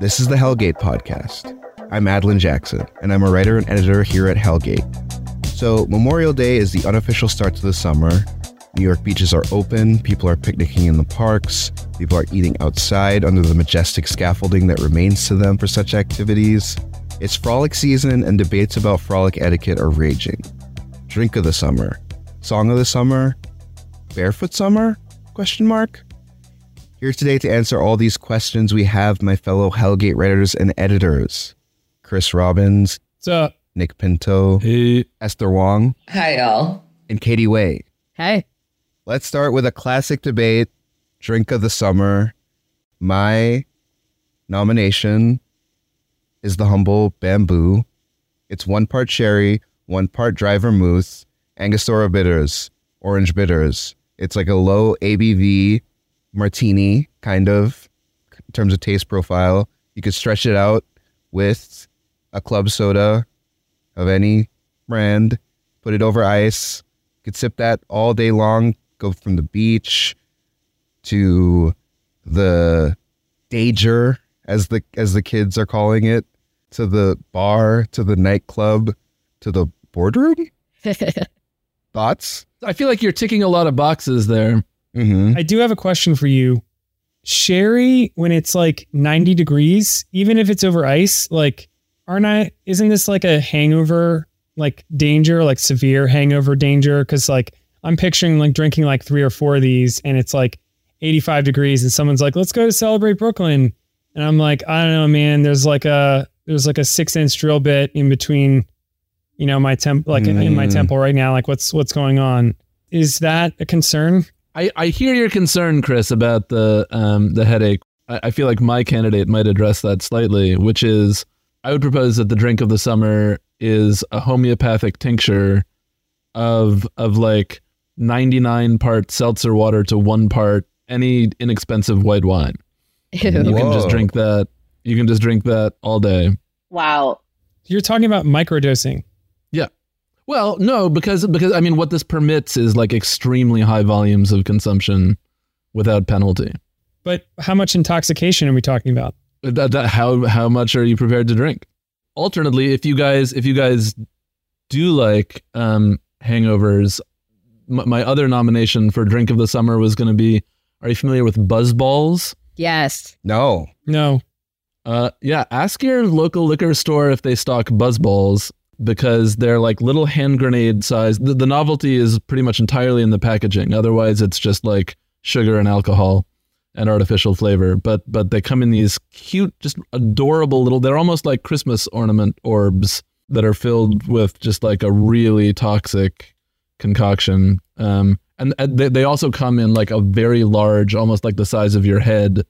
This is the Hell Gate podcast. I'm Adlin Jackson, and I'm a writer and editor here at Hell Gate. So, Memorial Day is the unofficial start to the summer. New York beaches are open, people are picnicking in the parks, people are eating outside under the majestic scaffolding that remains to them for such activities. It's frolic season, and debates about frolic etiquette are raging. Drink of the summer, song of the summer, barefoot summer? Question mark. Here today to answer all these questions, we have my fellow Hell Gate writers and editors Chris Robbins, What's up? Nick Pinto, Hey. Esther Wang, Hi, y'all. and Katie Way. Hey. Let's start with a classic debate drink of the summer. My nomination is the humble bamboo. It's one part sherry, one part dry vermouth, Angostura bitters, orange bitters. It's like a low ABV martini, kind of, in terms of taste profile. You could stretch it out with a club soda of any brand, put it over ice. You could sip that all day long, go from the beach to the danger, as the as the kids are calling it, to the bar, to the nightclub, to the boardroom. Thoughts? I feel like you're ticking a lot of boxes there. Mm-hmm. I do have a question for you. Sherry, when it's like 90 degrees, even if it's over ice, like, aren't I, isn't this like a hangover, like danger, like severe hangover danger? Cause like, I'm picturing like drinking like three or four of these and it's like 85 degrees and someone's like, let's go to celebrate Brooklyn. And I'm like, I don't know, man. There's like a, there's like a six inch drill bit in between, you know, my temp, like in- in my Mm. temple right now. Like, what's, what's going on? Is that a concern? I, I hear your concern, Chris, about the um, the headache. I, I feel like my candidate might address that slightly, which is I would propose that the drink of the summer is a homeopathic tincture of of like 99 part seltzer water to one part any inexpensive white wine. You Ew. can just drink that. You can just drink that all day. Wow. You're talking about microdosing. Well, no, because because I mean, what this permits is like extremely high volumes of consumption without penalty. But how much intoxication are we talking about? That, that, how how much are you prepared to drink? Alternatively, if you guys if you guys do like um, hangovers, m- my other nomination for drink of the summer was going to be. Are you familiar with BuzzBallz? Yes. No. No. Uh, yeah, ask your local liquor store if they stock BuzzBallz because they're like little hand grenade size. The, the novelty is pretty much entirely in the packaging. Otherwise, it's just like sugar and alcohol and artificial flavor. But but they come in these cute, just adorable little. They're almost like Christmas ornament orbs that are filled with just like a really toxic concoction. Um, and they, they also come in like a very large, almost like the size of your head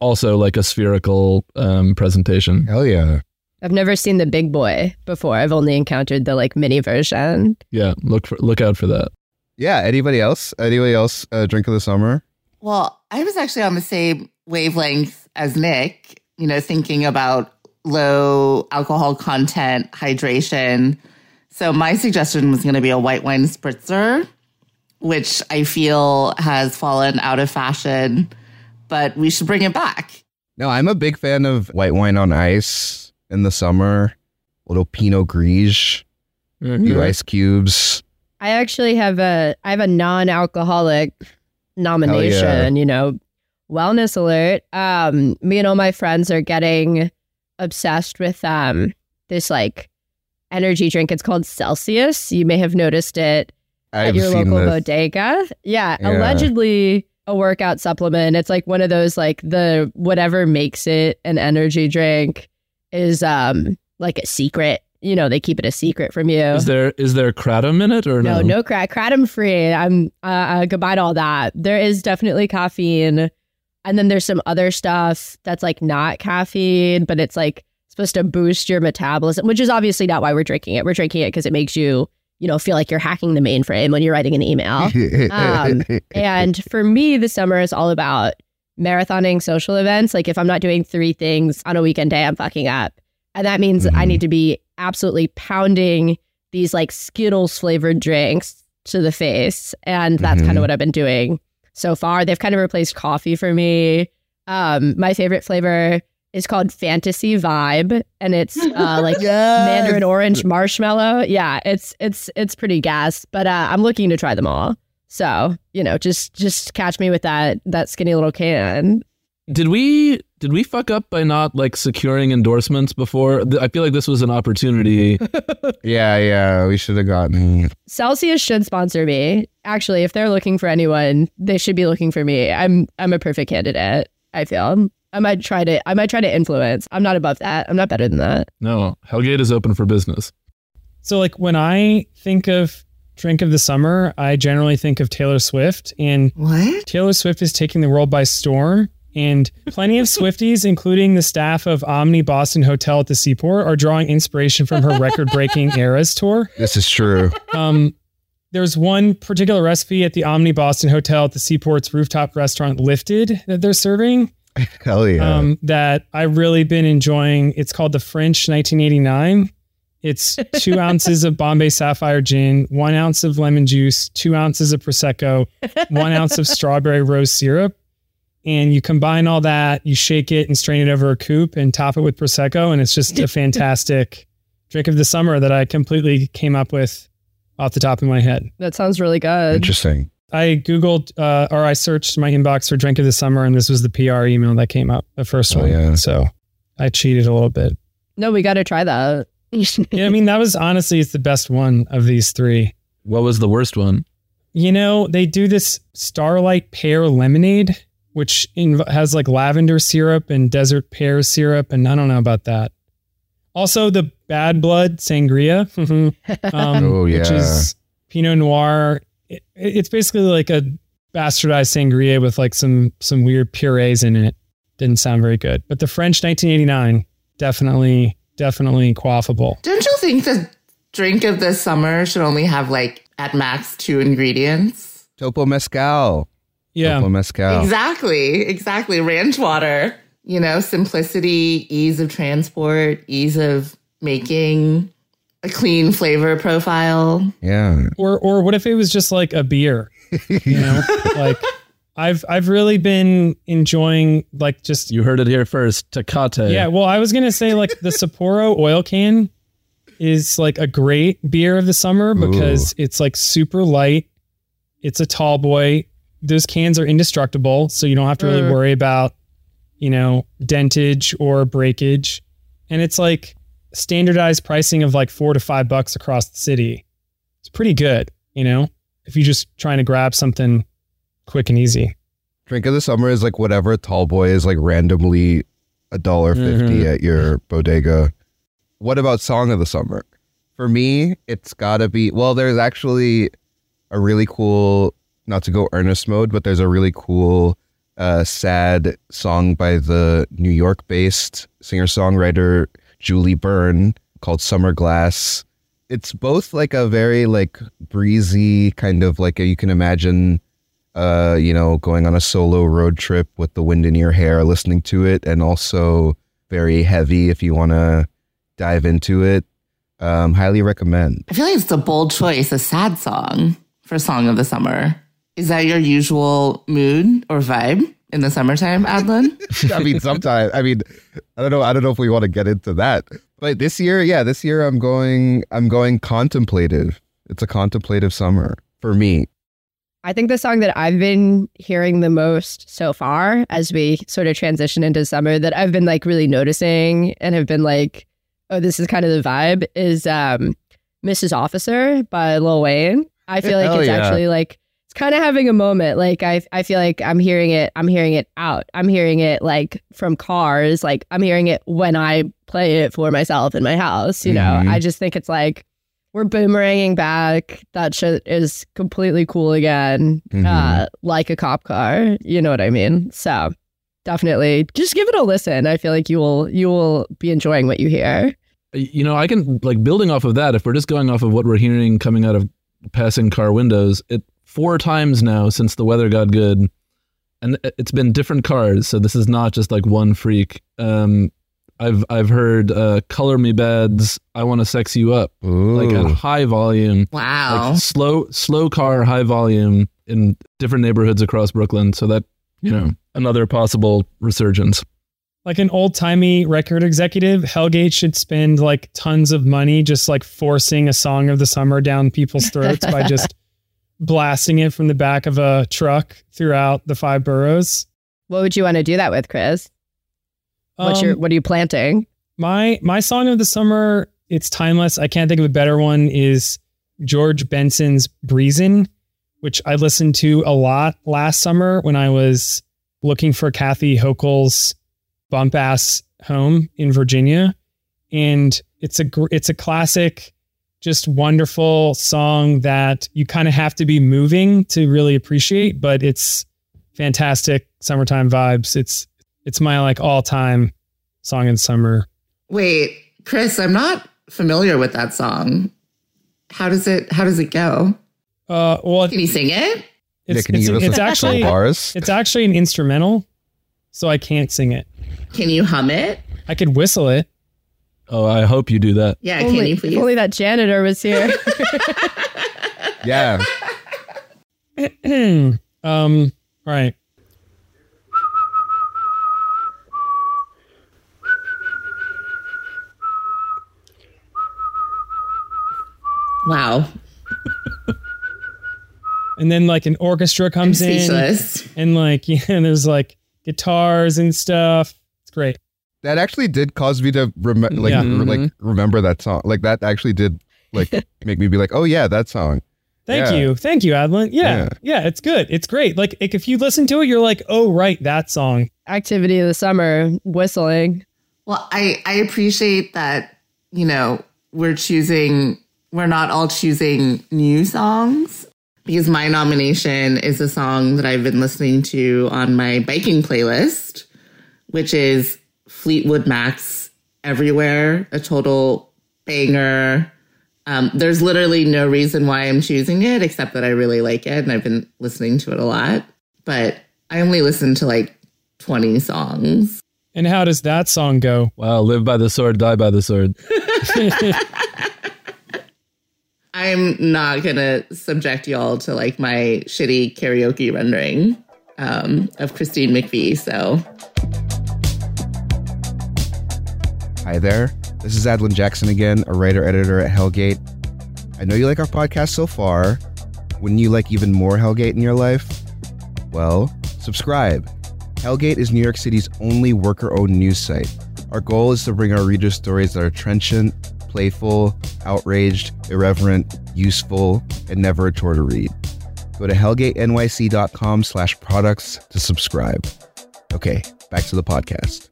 also like a spherical um, presentation. Hell yeah. I've never seen the big boy before. I've only encountered the like mini version. Yeah, look for look out for that. Yeah. Anybody else? Anybody else? Uh, drink of the summer? Well, I was actually on the same wavelength as Nick, you know, thinking about low alcohol content, hydration. So my suggestion was going to be a white wine spritzer, which I feel has fallen out of fashion, but we should bring it back. No, I'm a big fan of white wine on ice in the summer. little Pinot Gris, few ice cubes. I actually have a I have a non-alcoholic nomination, you know. Wellness alert. Um me and all my friends are getting obsessed with um this like energy drink. It's called Celsius. You may have noticed it at I've your seen local this. bodega. Yeah, Yeah. allegedly a workout supplement. It's like one of those like the whatever makes it an energy drink is um like a secret. You know, they keep it a secret from you. Is there is there kratom in it or no? no, no crack, kratom free. I'm uh, uh, goodbye to all that. There is definitely caffeine, and then there's some other stuff that's like not caffeine, but it's like supposed to boost your metabolism, which is obviously not why we're drinking it. We're drinking it because it makes you, you know, feel like you're hacking the mainframe when you're writing an email. Um, and for me, the summer is all about marathoning social events. Like if I'm not doing three things on a weekend day, I'm fucking up. And that means I Mhm. need to be absolutely pounding these like Skittles flavored drinks to the face. And that's kind Mhm. of what I've been doing so far. They've kind of replaced coffee for me. Um, my favorite flavor is called Fantasy Vibe, and it's uh, like Yes. mandarin orange marshmallow. Yeah, it's it's it's pretty gas, but uh, I'm looking to try them all. So you know, just just catch me with that that skinny little can. Did we did we fuck up by not like securing endorsements before? I feel like this was an opportunity. Yeah, yeah. We should have gotten. Celsius should sponsor me. Actually, if they're looking for anyone, they should be looking for me. I'm I'm a perfect candidate. I feel. I might try to I might try to influence. I'm not above that. I'm not better than that. no, Hell Gate is open for business. So like when I think of drink of the summer, I generally think of Taylor Swift and What? Taylor Swift is taking the world by storm and plenty of Swifties, including the staff of Omni Boston Hotel at the Seaport, are drawing inspiration from her record-breaking Eras tour. This is true. Um, there's one particular recipe at the Omni Boston Hotel at the Seaport's rooftop restaurant Lifted that they're serving Hell yeah. um, that I've really been enjoying. It's called the French 1989. It's two ounces of Bombay Sapphire gin, one ounce of lemon juice, two ounces of Prosecco, one ounce of strawberry rose syrup. And you combine all that, you shake it and strain it over a coupe and top it with Prosecco. And it's just a fantastic drink of the summer that I completely came up with off the top of my head. That sounds really good. Interesting. I Googled uh, or I searched my inbox for drink of the summer, and this was the PR email that came up, the first Oh, one. yeah. So I cheated a little bit. No, we got to try that. Yeah, I mean, that was honestly, it's the best one of these three. What was the worst one? You know, they do this Starlight Pear Lemonade, which inv- has like lavender syrup and desert pear syrup, and I don't know about that. Also, the Bad Blood Sangria, um, Oh, which yeah. is Pinot Noir. It, it's basically like a bastardized sangria with like some some weird purees in it. Didn't sound very good, but the French 1989 definitely definitely quaffable. Don't you think the drink of the summer should only have like at max two ingredients? Topo mezcal. Yeah, Topo mezcal. Exactly, exactly. Ranch water. You know, simplicity, ease of transport, ease of making, a clean flavor profile. Yeah. or or what if it was just like a beer? You know, like I've I've really been enjoying like just You heard it here first. Tecate. yeah. Well, I was gonna say like the Sapporo oil can is like a great beer of the summer because it's like super light. It's a tall boy. Those cans are indestructible, so you don't have to really Mm. worry about you know dentage or breakage, and it's like standardized pricing of like four to five bucks across the city. It's pretty good, you know, if you're just trying to grab something quick and easy. Drink of the summer is like whatever tall boy is like randomly a dollar 50 Mhm. at your bodega. What about song of the summer? For me, it's gotta be well, there's actually a really cool not to go earnest mode, but there's a really cool uh sad song by the New York based singer songwriter Julie Byrne called Summer Glass. It's both like a very like breezy kind of like a, you can imagine uh, you know, going on a solo road trip with the wind in your hair, listening to it, and also very heavy if you want to dive into it. Um, highly recommend. I feel like it's a bold choice, a sad song for Song of the Summer. Is that your usual mood or vibe in the summertime, Adlin? I mean, sometimes, I mean, I don't know. I don't know if we want to get into that, but this year, yeah, this year I'm going, I'm going contemplative. It's a contemplative summer for me. I think the song that I've been hearing the most so far as we sort of transition into summer that I've been like really noticing and have been like, oh, this is kind of the vibe is um Mrs. Officer by Lil Wayne. I feel like Hell it's yeah. actually like it's kind of having a moment. Like I I feel like I'm hearing it, I'm hearing it out. I'm hearing it like from cars, like I'm hearing it when I play it for myself in my house, you know. Mhm. I just think it's like we're boomeranging back. That shit is completely cool again, Mhm. uh, like a cop car. You know what I mean? So definitely, just give it a listen. I feel like you will you will be enjoying what you hear. You know, I can like building off of that. If we're just going off of what we're hearing coming out of passing car windows, it four times now since the weather got good, and it- it's been different cars. So this is not just like one freak. Um, I've I've heard uh, "Color Me Badd's" "I Want to Sex You Up" like Ooh. at high volume, Wow. like slow slow car, high volume in different neighborhoods across Brooklyn. So that you know another possible resurgence. like an old timey record executive, Hell Gate should spend like tons of money just like forcing a song of the summer down people's throats by just blasting it from the back of a truck throughout the five boroughs. What would you want to do that with, Chris? What's your Um, what are you planting? My my song of the summer, it's timeless. I can't think of a better one. Is George Benson's "Breezin'," which I listened to a lot last summer when I was looking for Kathy Hochul's bump ass home in Virginia, and it's a it's a classic, just wonderful song that you kind of have to be moving to really appreciate, but it's fantastic summertime vibes. It's it's my like all time song in summer. Wait, Chris, I'm not familiar with that song. How does it how does it go? Uh, well, Can you sing it? it's, Nick, can you it's, give us it's a actually bars? it's actually an instrumental, so I can't sing it. Can you hum it? I could whistle it. Oh, I hope you do that. Yeah, only, can you please? only that janitor was here. Yeah. um, right. Wow. And then like an orchestra I'm comes in, and like yeah, and there's like guitars and stuff. It's great. That actually did cause me to rem- like Yeah. re- like mm-hmm. remember that song. Like that actually did like make me be like, "Oh yeah, that song." Thank Yeah. you, thank you, Adlin. Yeah, Yeah. yeah, it's good. It's great. Like, like if you listen to it, you're like, oh right, that song. Activity of the summer, whistling. Well, I I appreciate that, you know, we're choosing we're not all choosing new songs because my nomination is a song that I've been listening to on my biking playlist, which is Fleetwood Mac's Everywhere, a total banger. Um, there's literally no reason why I'm choosing it except that I really like it and I've been listening to it a lot. But I only listen to like 20 songs. And how does that song go? Wow, live by the sword, die by the sword. I'm not gonna subject y'all to like my shitty karaoke rendering um, of Christine McVie. So Hi there. This is Adlin Jackson again, a writer editor at Hell Gate. I know you like our podcast so far. Wouldn't you like even more Hell Gate in your life? Well, subscribe. Hell Gate is New York City's only worker owned news site. Our goal is to bring our readers stories that are trenchant, playful, outraged, irreverent, useful, and never a chore to read. Go to hellgatenyc.com slash products to subscribe. Okay, back to the podcast.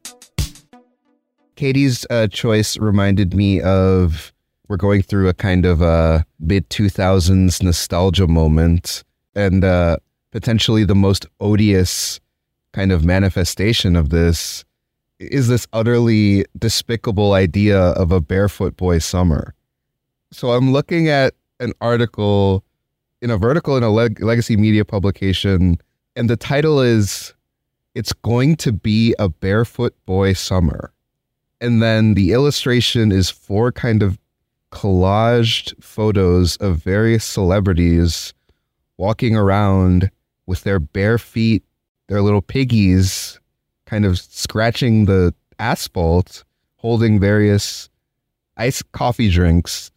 Katie's uh, choice reminded me of we're going through a kind of a mid 2000s nostalgia moment and uh, potentially the most odious kind of manifestation of this is this utterly despicable idea of a barefoot boy summer. So I'm looking at an article in a vertical in a leg- legacy media publication, and the title is It's Going to Be a Barefoot Boy Summer. And then the illustration is four kind of collaged photos of various celebrities walking around with their bare feet, their little piggies, kind of scratching the asphalt, holding various iced coffee drinks.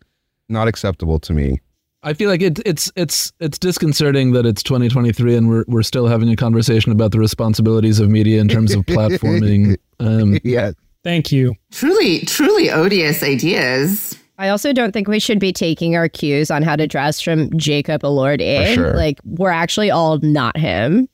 Not acceptable to me. I feel like it, it's it's it's disconcerting that it's 2023 and we're we're still having a conversation about the responsibilities of media in terms of platforming. Um, Yeah. Thank you. truly, truly odious ideas. I also don't think we should be taking our cues on how to dress from Jacob Elordi. For sure. Like we're actually all not him.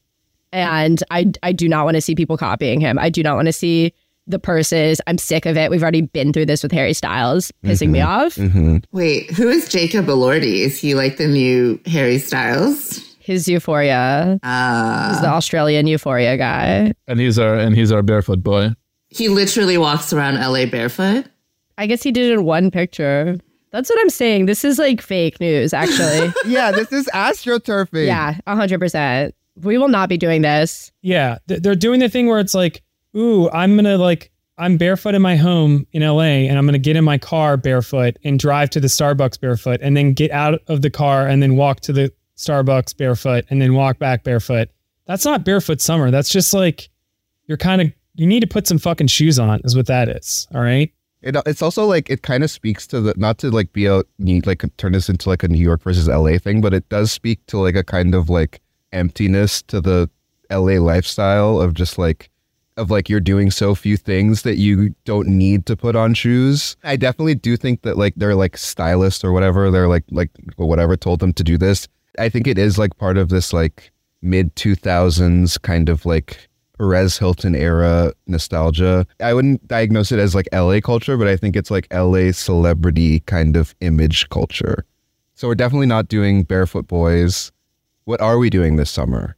And I I do not want to see people copying him. I do not want to see the purses. I'm sick of it. We've already been through this with Harry Styles, pissing me off. hmm Wait, who is Jacob Elordi? Is he like the new Harry Styles? His Euphoria. Uh, He's the Australian Euphoria guy. and he's our and he's our barefoot boy. he literally walks around LA barefoot. I guess he did it in one picture. That's what I'm saying. This is like fake news, actually. Yeah, this is astroturfing. yeah, 100%. We will not be doing this. Yeah, they're doing the thing where it's like, ooh, I'm gonna like, I'm barefoot in my home in LA, and I'm gonna get in my car barefoot and drive to the Starbucks barefoot, and then get out of the car and then walk to the Starbucks barefoot, and then walk back barefoot. That's not barefoot summer. That's just like you're kind of you need to put some fucking shoes on, is what that is. All right. It, uh, it's also like it kind of speaks to the not to like be a need like turn this into like a New York versus LA thing, but it does speak to like a kind of like emptiness to the LA lifestyle of just like of like you're doing so few things that you don't need to put on shoes. I definitely do think that like they're like stylists or whatever, they're like like whatever told them to do this. I think it is like part of this like mid 2000s kind of like Perez Hilton era nostalgia. I wouldn't diagnose it as like LA culture, but I think it's like LA celebrity kind of image culture. So we're definitely not doing Barefoot Boys. What are we doing this summer?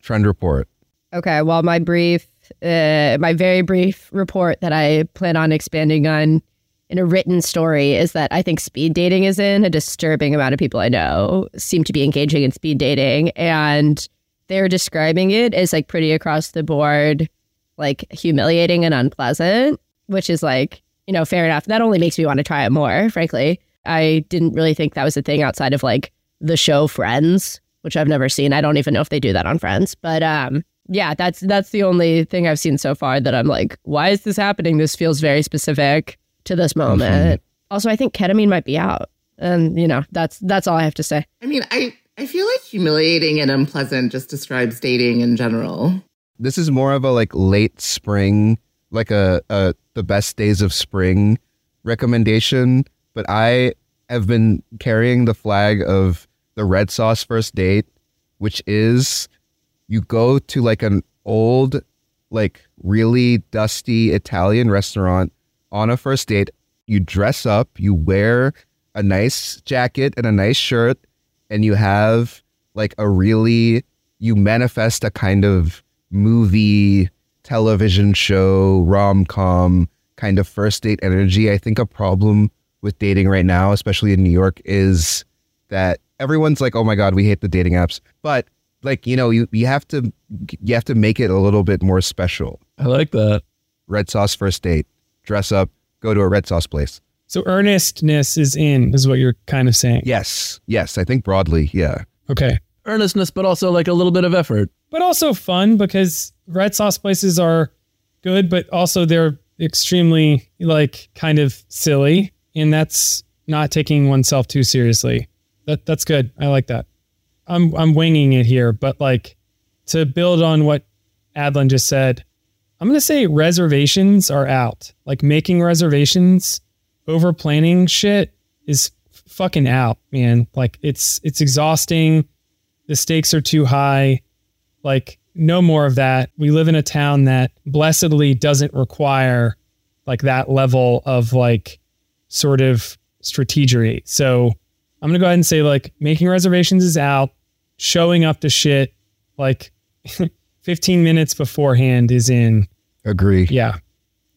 Trend report. Okay, well, my brief, uh, my very brief report that I plan on expanding on in a written story is that I think speed dating is in. A disturbing amount of people I know seem to be engaging in speed dating, and they're describing it as like pretty across the board, like humiliating and unpleasant, which is like, you know, fair enough. That only makes me want to try it more, frankly. I didn't really think that was a thing outside of like the show Friends, which I've never seen. I don't even know if they do that on Friends. But um yeah, that's that's the only thing I've seen so far that I'm like, why is this happening? This feels very specific to this moment. Also, I think ketamine might be out. And you know, that's that's all I have to say. I mean, I I feel like humiliating and unpleasant just describes dating in general. This is more of a like late spring, like a, a the best days of spring recommendation. But I have been carrying the flag of the red sauce first date, which is you go to like an old, like really dusty Italian restaurant on a first date. You dress up, you wear a nice jacket and a nice shirt, and you have like a really, you manifest a kind of movie, television show, rom com kind of first date energy. I think a problem with dating right now, especially in New York, is that everyone's like, "Oh my god, we hate the dating apps," but like you know, you you have to you have to make it a little bit more special. I like that. Red sauce first date, dress up, go to a red sauce place. So earnestness is in, is what you're kind of saying. Yes, yes, I think broadly, yeah. Okay. Earnestness, but also like a little bit of effort. But also fun because red sauce places are good, but also they're extremely like kind of silly. And that's not taking oneself too seriously. That that's good. I like that. I'm I'm winging it here, but like to build on what Adlin just said, I'm gonna say reservations are out. Like making reservations over planning shit is fucking out, man. Like it's it's exhausting. The stakes are too high. Like no more of that. We live in a town that blessedly doesn't require like that level of like sort of strategery. So I'm gonna go ahead and say like making reservations is out. Showing up to shit like 15 minutes beforehand is in. Agree. Yeah,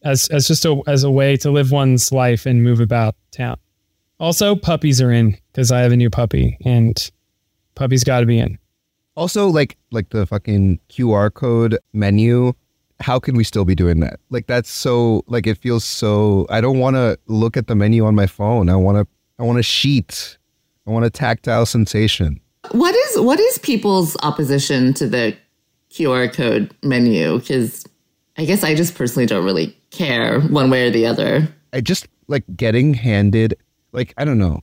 as as just a as a way to live one's life and move about town. Also, puppies are in because I have a new puppy, and puppies got to be in. Also, like like the fucking QR code menu. How can we still be doing that? Like that's so like it feels so. I don't want to look at the menu on my phone. I want to. I want a sheet. I want a tactile sensation. What is what is people's opposition to the QR code menu? Because I guess I just personally don't really care one way or the other. I just like getting handed like I don't know.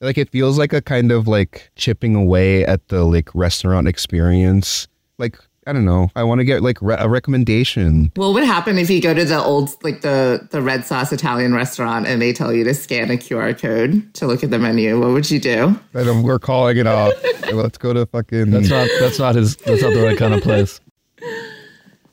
Like it feels like a kind of like chipping away at the like restaurant experience. Like I don't know. I want to get like re- a recommendation. Well, What would happen if you go to the old like the the red sauce Italian restaurant and they tell you to scan a QR code to look at the menu? What would you do? I don't, we're calling it off. Let's go to fucking. That's not that's not his that's not the right kind of place.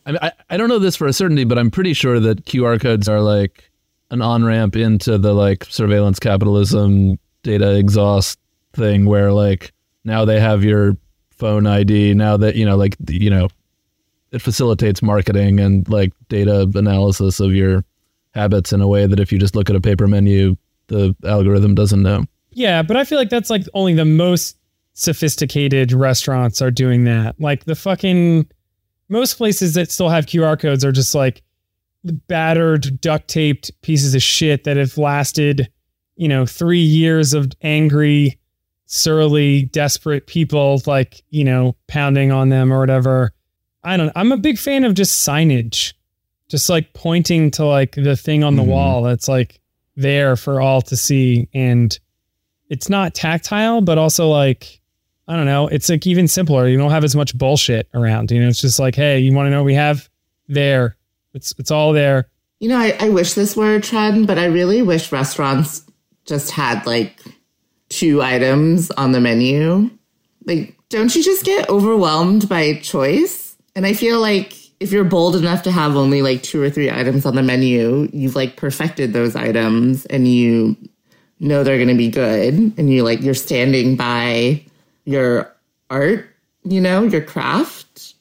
I, mean, I I don't know this for a certainty, but I'm pretty sure that QR codes are like an on ramp into the like surveillance capitalism data exhaust thing, where like now they have your phone ID. Now that you know, like you know, it facilitates marketing and like data analysis of your habits in a way that if you just look at a paper menu, the algorithm doesn't know. Yeah, but I feel like that's like only the most sophisticated restaurants are doing that. Like the fucking most places that still have QR codes are just like battered, duct taped pieces of shit that have lasted, you know, three years of angry, surly, desperate people like, you know, pounding on them or whatever. I don't I'm a big fan of just signage. just like pointing to like the thing on the Mhm. wall that's like there for all to see and it's not tactile but also like i don't know it's like even simpler you don't have as much bullshit around you know it's just like hey you want to know what we have there it's it's all there You know, I, I wish this were a trend, but I really wish restaurants just had like two items on the menu. Like, don't you just get overwhelmed by choice? And I feel like if you're bold enough to have only like two or three items on the menu, you've like perfected those items and you know they're going to be good and you like you're standing by your art, you know, your craft.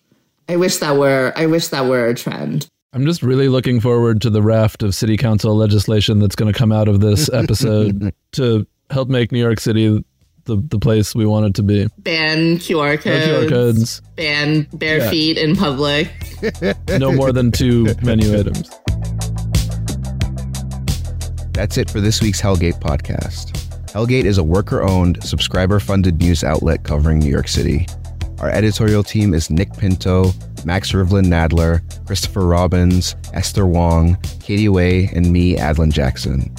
I wish that were I wish that were a trend. I'm just really looking forward to the raft of city council legislation that's going to come out of this episode to help make New York City the, the place we want it to be. ban QR No codes, QR codes, ban bare Yeah. feet in public. no more than two menu items. That's it for this week's Hell Gate podcast. Hell Gate is a worker owned, subscriber funded news outlet covering New York City. Our editorial team is Nick Pinto, Max Rivlin Nadler, Christopher Robbins, Esther Wang, Katie Way, and me, Adlin Jackson.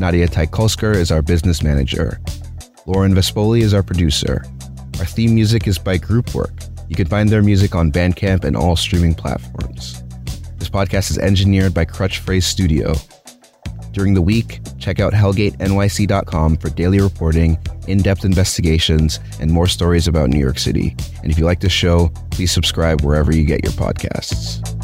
Nadia Taikolsker is our business manager. Lauren Vespoli is our producer. Our theme music is by Groupwork. You can find their music on Bandcamp and all streaming platforms. This podcast is engineered by Crutch Phrase Studio. During the week, check out HellgateNYC.com for daily reporting, in depth investigations, and more stories about New York City. And if you like this show, please subscribe wherever you get your podcasts.